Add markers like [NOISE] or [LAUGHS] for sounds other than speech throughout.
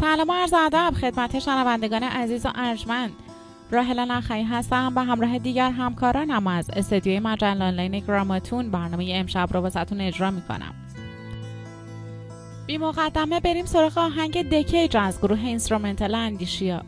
سلام و عرض ادب خدمت شنوندگان عزیز و ارجمند. راحله نخعی هستم به همراه دیگر همکارانم از استدیوی مجله آنلاین گراماتون برنامه امشب رو واسهتون اجرا می‌کنم. بی مقدمه بریم سراغ آهنگ The Cage از گروه instrumental اندیشیا.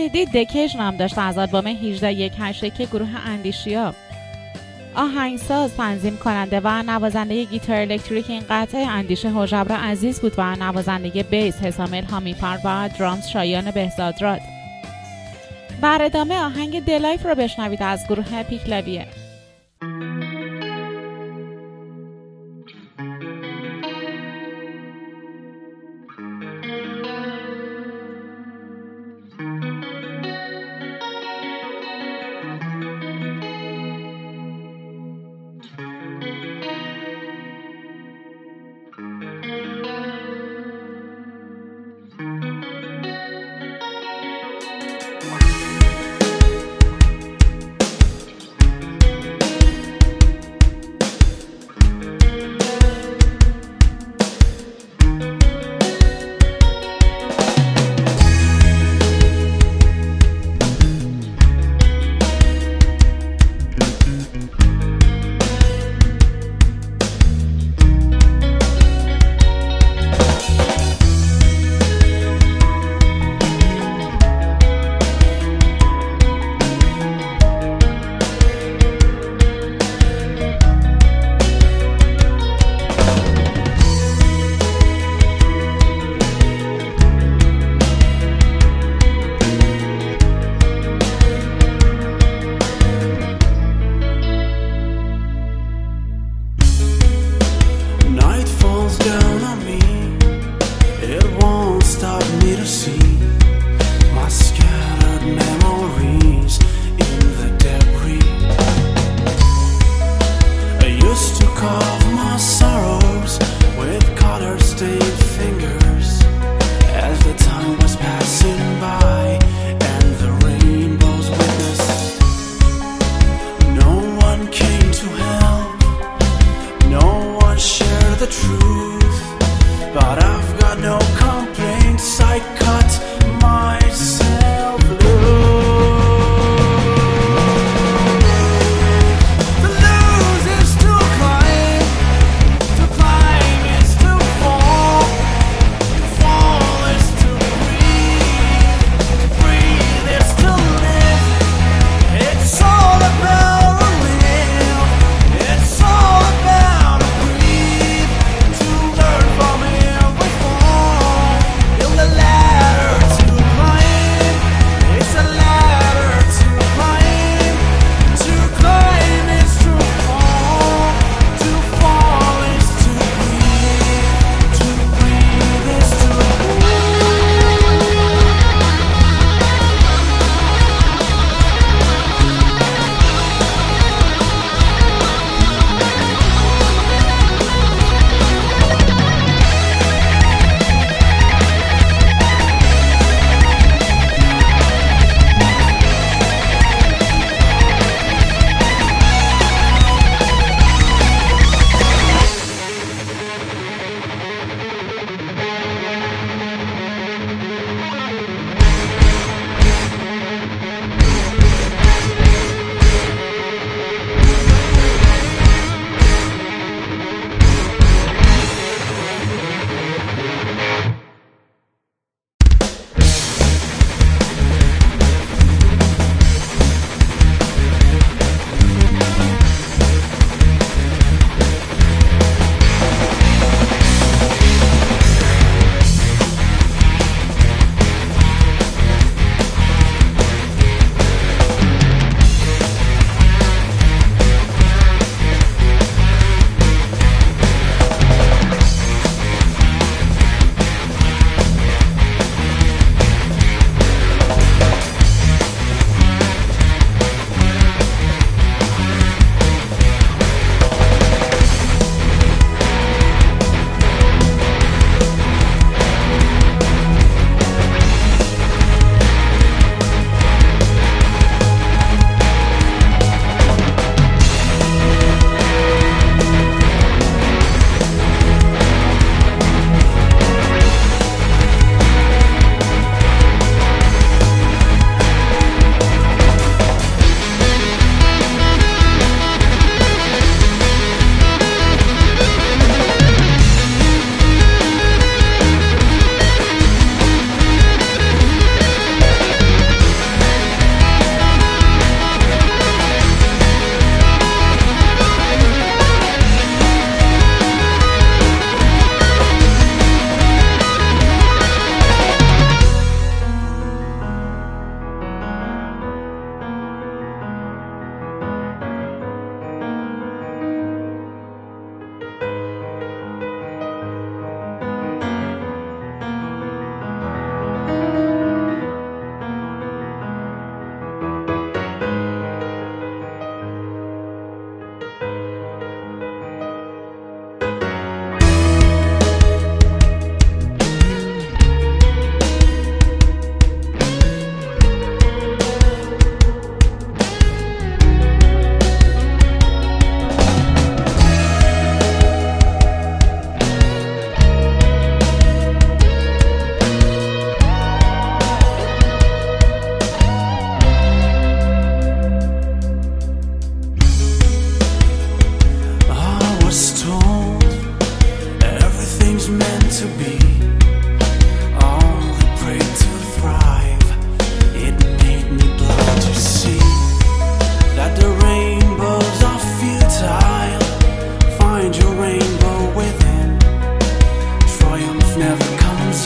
شنیدید دکیج نام داشت از آلبوم 18 یک که گروه اندیشیا. آهنگساز تنظیم کننده و نوازنده گیتار الکتریک این قطعه اندیشه هوجبر عزیز بود و نوازنده بیس حسام الهامی پر و درامز شایان بهزادراد در ادامه آهنگ دلایف رو بشنوید از گروه پیکلویه.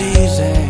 Easy.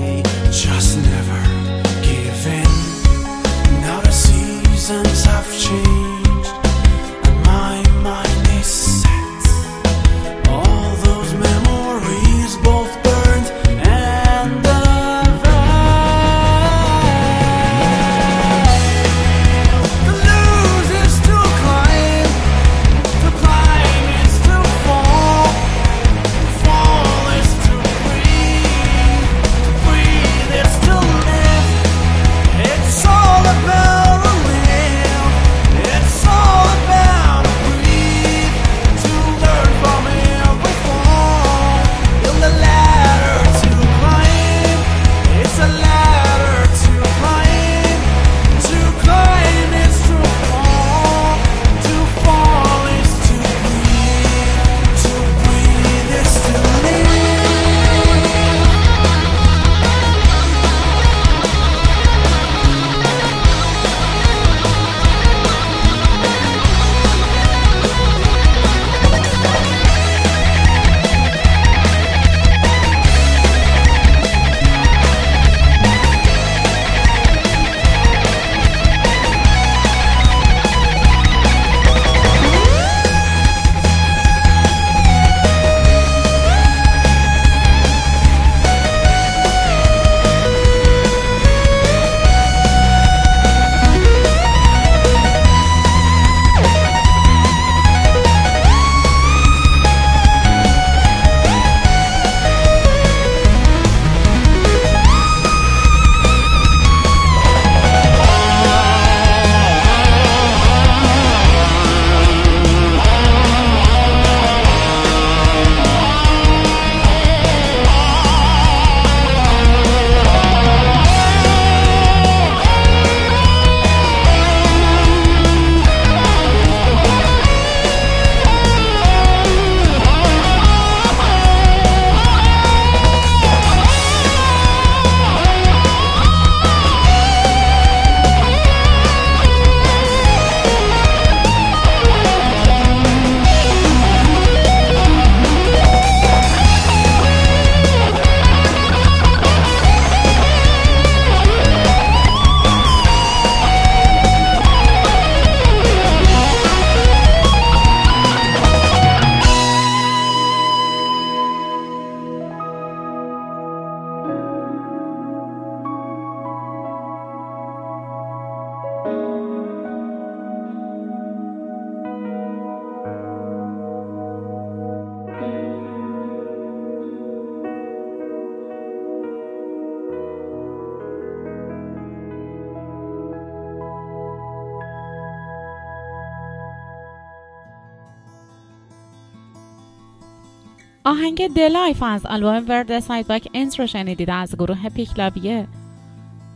آهنگ The Life از آلبوم ورد ساید باک انس رو شنیدید از گروه پیکلابیه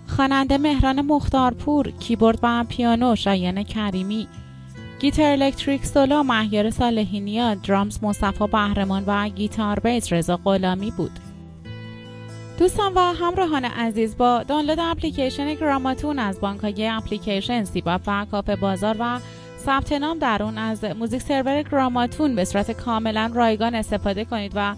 خواننده مهران مختارپور کیبورد و پیانو شایان کریمی. گیتار الکتریک سولو مهیار صالحی‌نیا drums مصطفی بهرمان و گیتار بیس رضا غلامی بود. دوستان و همراهان عزیز با دانلود اپلیکیشن گراماتون از بانک های اپلیکیشن سیب‌اپ و کافه بازار و ثبت نام در اون از music server گراماتون. به صورت کاملا رایگان استفاده کنید و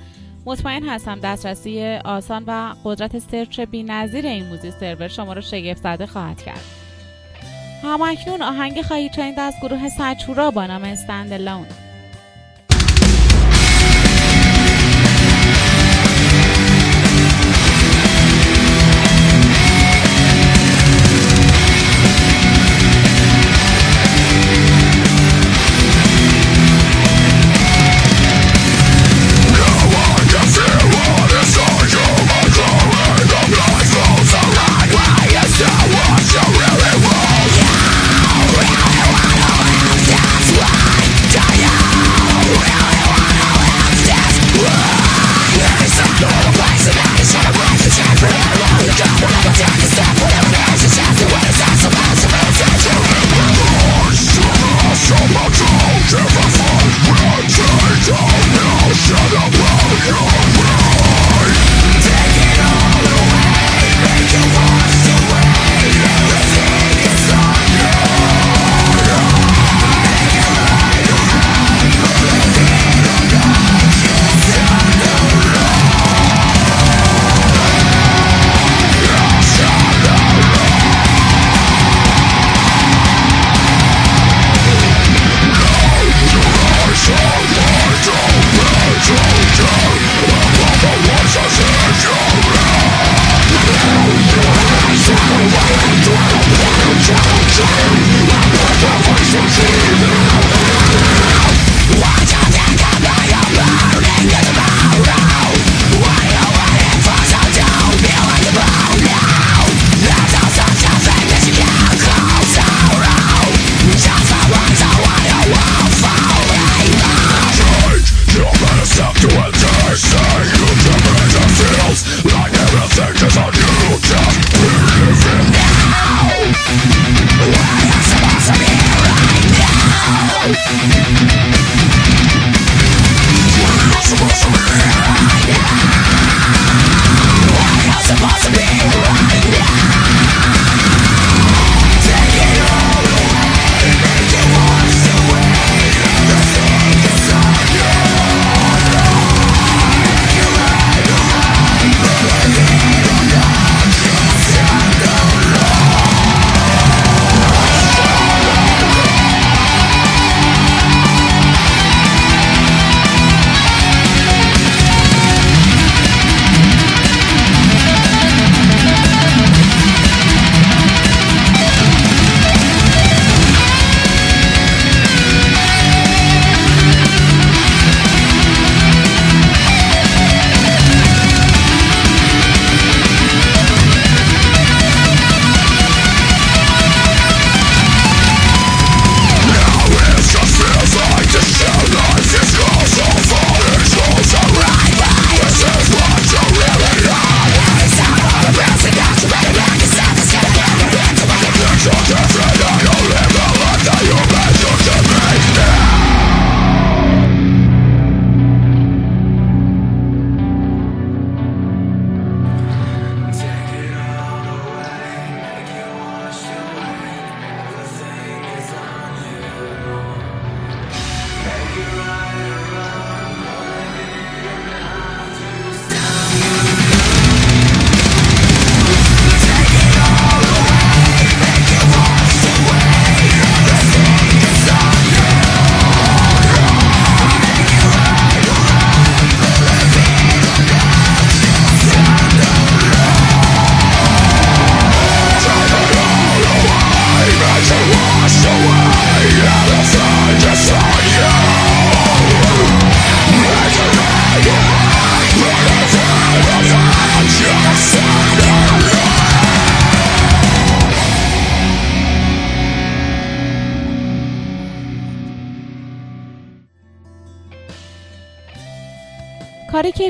مطمئن هستم دسترسی آسان و قدرت سرچ بی نظیر این موزیک سرور شما رو شگفت زده خواهد کرد. همکنون آهنگ خواهید شنید از گروه سچورا با نام استندلون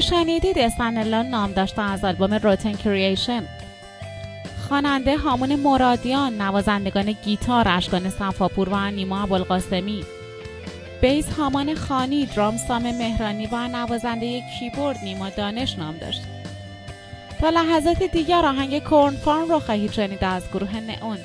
که شنیدید استنلان نام داشته از آلبوم روتن کریشن خواننده هامون مرادیان نوازندگان گیتار اشکان صفاپور و نیما ابوالقاسمی. بیس هامان خانی درام سام مهرانی و نوازنده کیبورد نیما دانش نام داشت. تا لحظات دیگر آهنگ کورن فارم رو خواهید شنید از گروه نئون.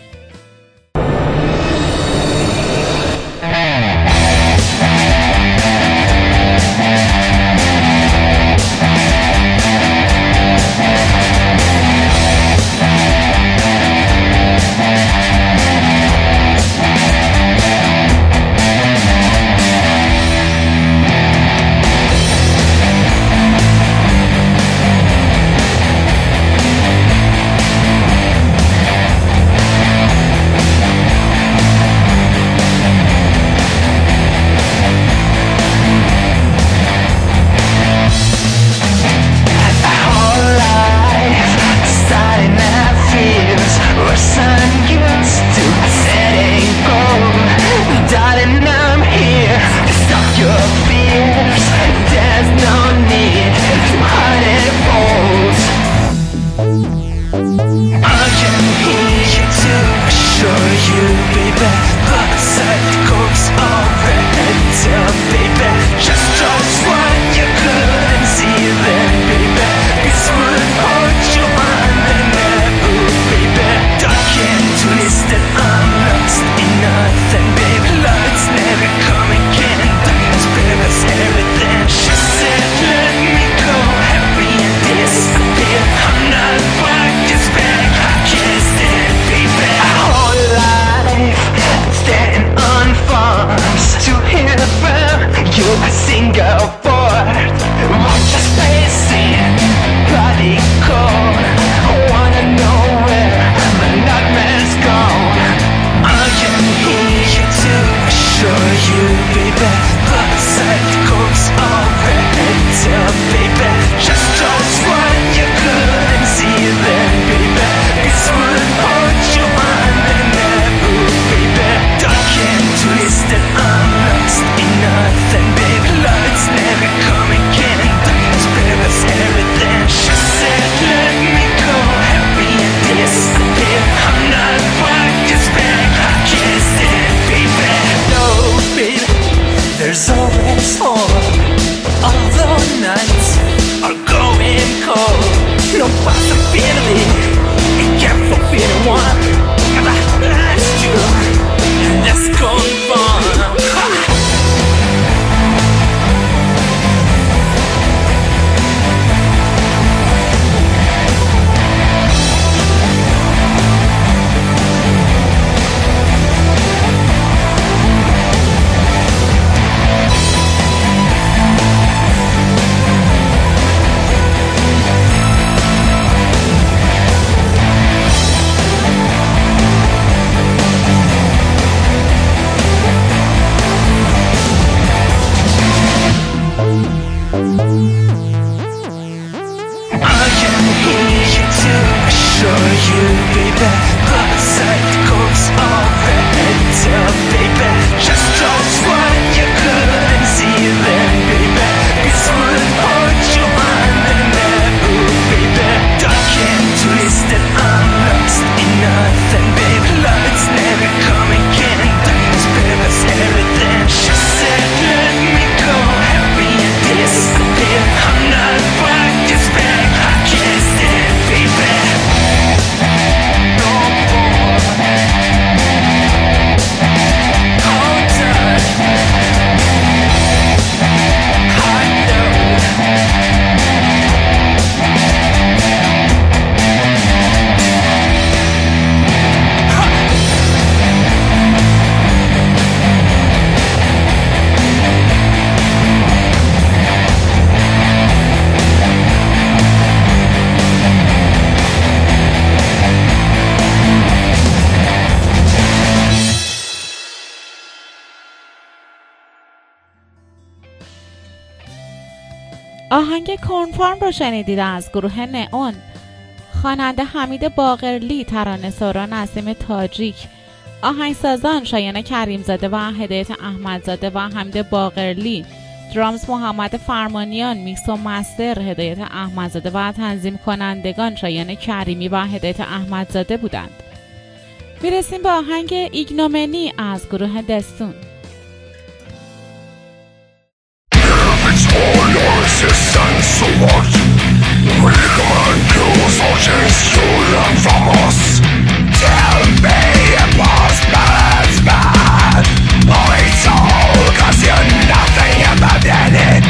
آهنگ کنفرم رو شنیدید از گروه نئون. خواننده حمید باقرلی ترانه سارا نسیم تاجیک آهنگسازان شایان کریمزاده و هدایت احمدزاده و حمید باقرلی درامز محمد فرمانیان میکس و مستر هدایت احمدزاده و تنظیم کنندگان شایان کریمی و هدایت احمدزاده بودند. می‌رسیم به آهنگ ایگنومنی از گروه دستون. мать Прикомандую случай с from us. Tell me it was man Only soul cause you're nothing in the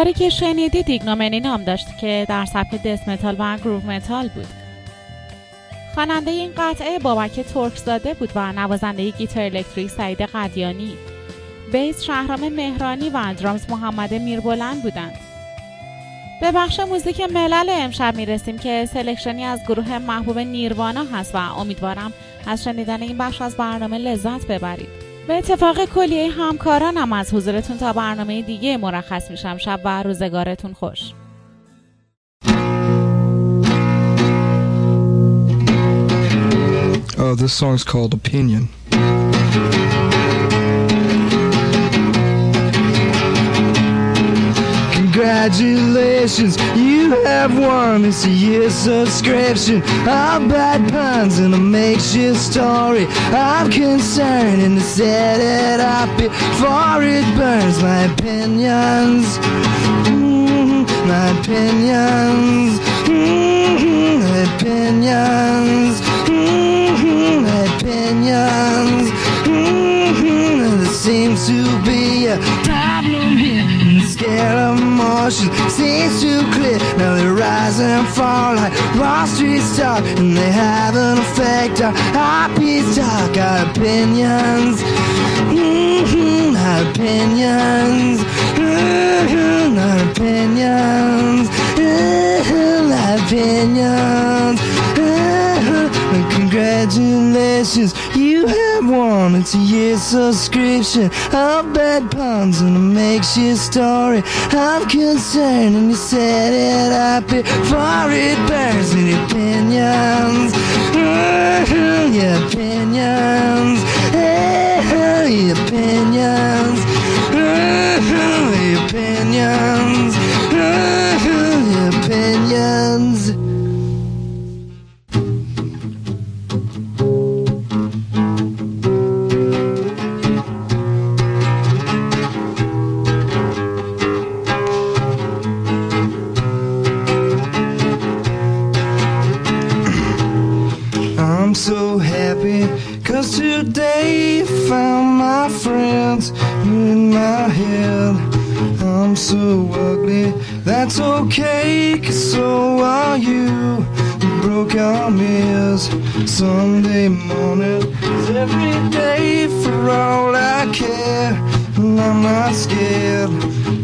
کاری که شنیدید Ignominy نام داشت که در سبک death metal و groove metal بود. خواننده این قطعه بابک ترکزاده بود و نوازنده گیتار الکتریک سعید قدیانی. bass شهرام مهرانی و drums محمد میربلند بودند. به بخش موزیک ملل امشب می‌رسیم که selection ی از گروه محبوب نیروانا هست و امیدوارم از شنیدن این بخش از برنامه لذت ببرید. به اتفاق کلیه همکارانم از حضورتون تا برنامه دیگه مرخص میشم شب و روزگارتون خوش Oh, this song's called Opinion. Congratulations, you have won this year's subscription. All bad puns and a makeshift story. I'm concerned and to set it up before it burns my opinions. Mm, my opinions. Mm, my opinions. Mm, my opinions. Mm, there seems to be emotions seems too clear. Now they rise and fall like Wall Street stock, and they have an effect on peace talk, our opinions. Mm-hmm, our opinions. Mm-hmm, our opinions. Mm-hmm, our opinions. Mm-hmm, Congratulations, you have won. It's a year subscription of bad puns and a makeshift story. I'm concerned, and you set it up before it burns. Your opinions, [LAUGHS] your opinions, your opinions, cause today found my friends in my head. I'm so ugly, that's okay, cause so are you. Broke our mirrors Sunday morning, is every day for all I care. And I'm not scared.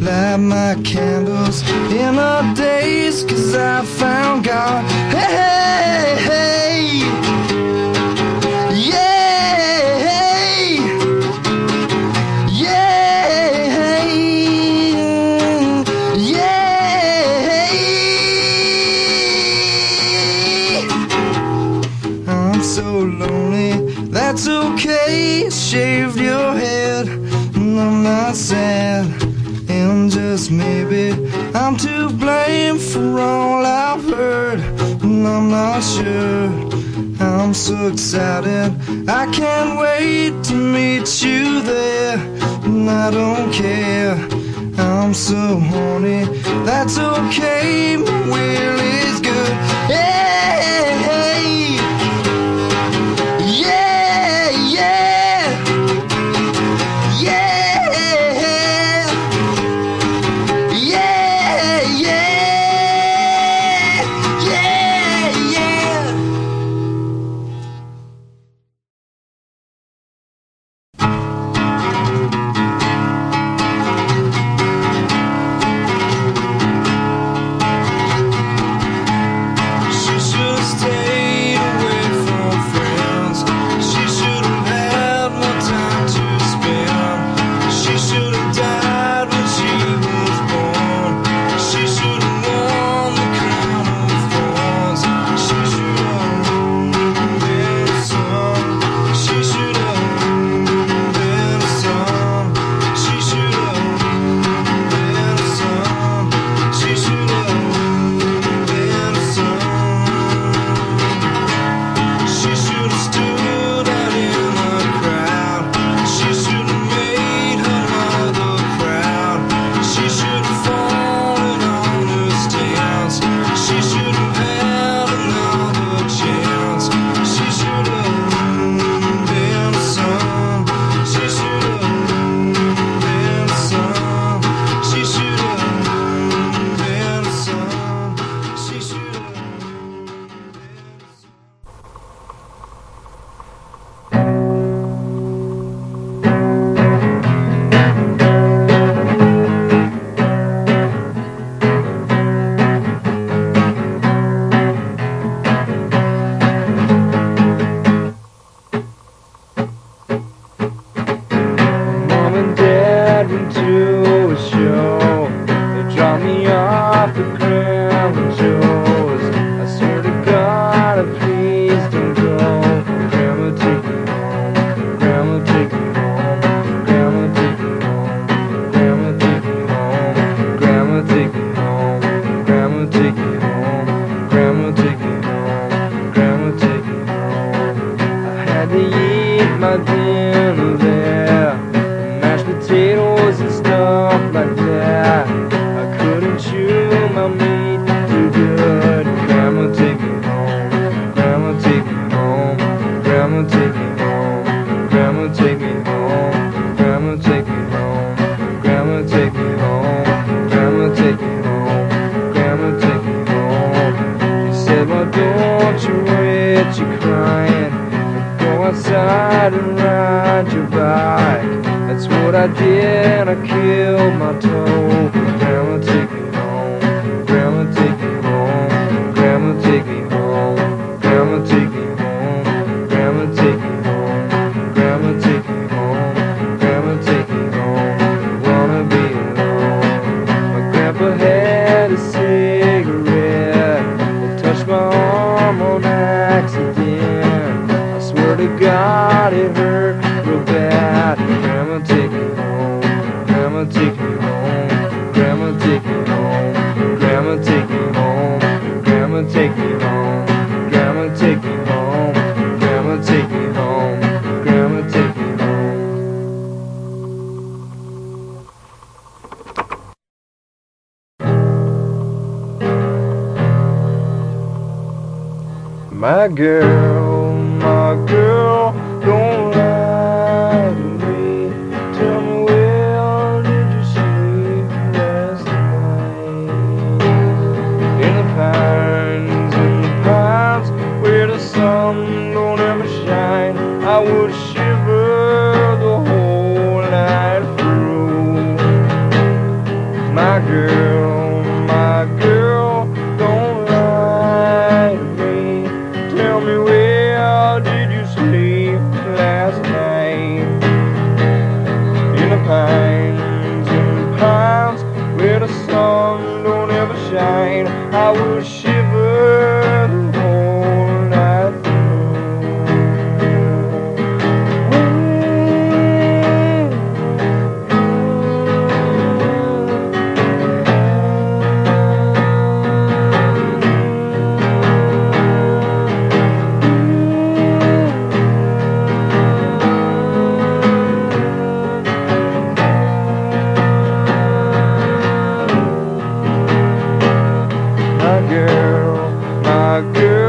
Light my candles in the days, cause I found God. Hey, hey, hey. I'm to blame for all I've heard, and I'm not sure. I'm so excited, I can't wait to meet you there. And I don't care, I'm so horny, that's okay. My girl, My girl, my girl,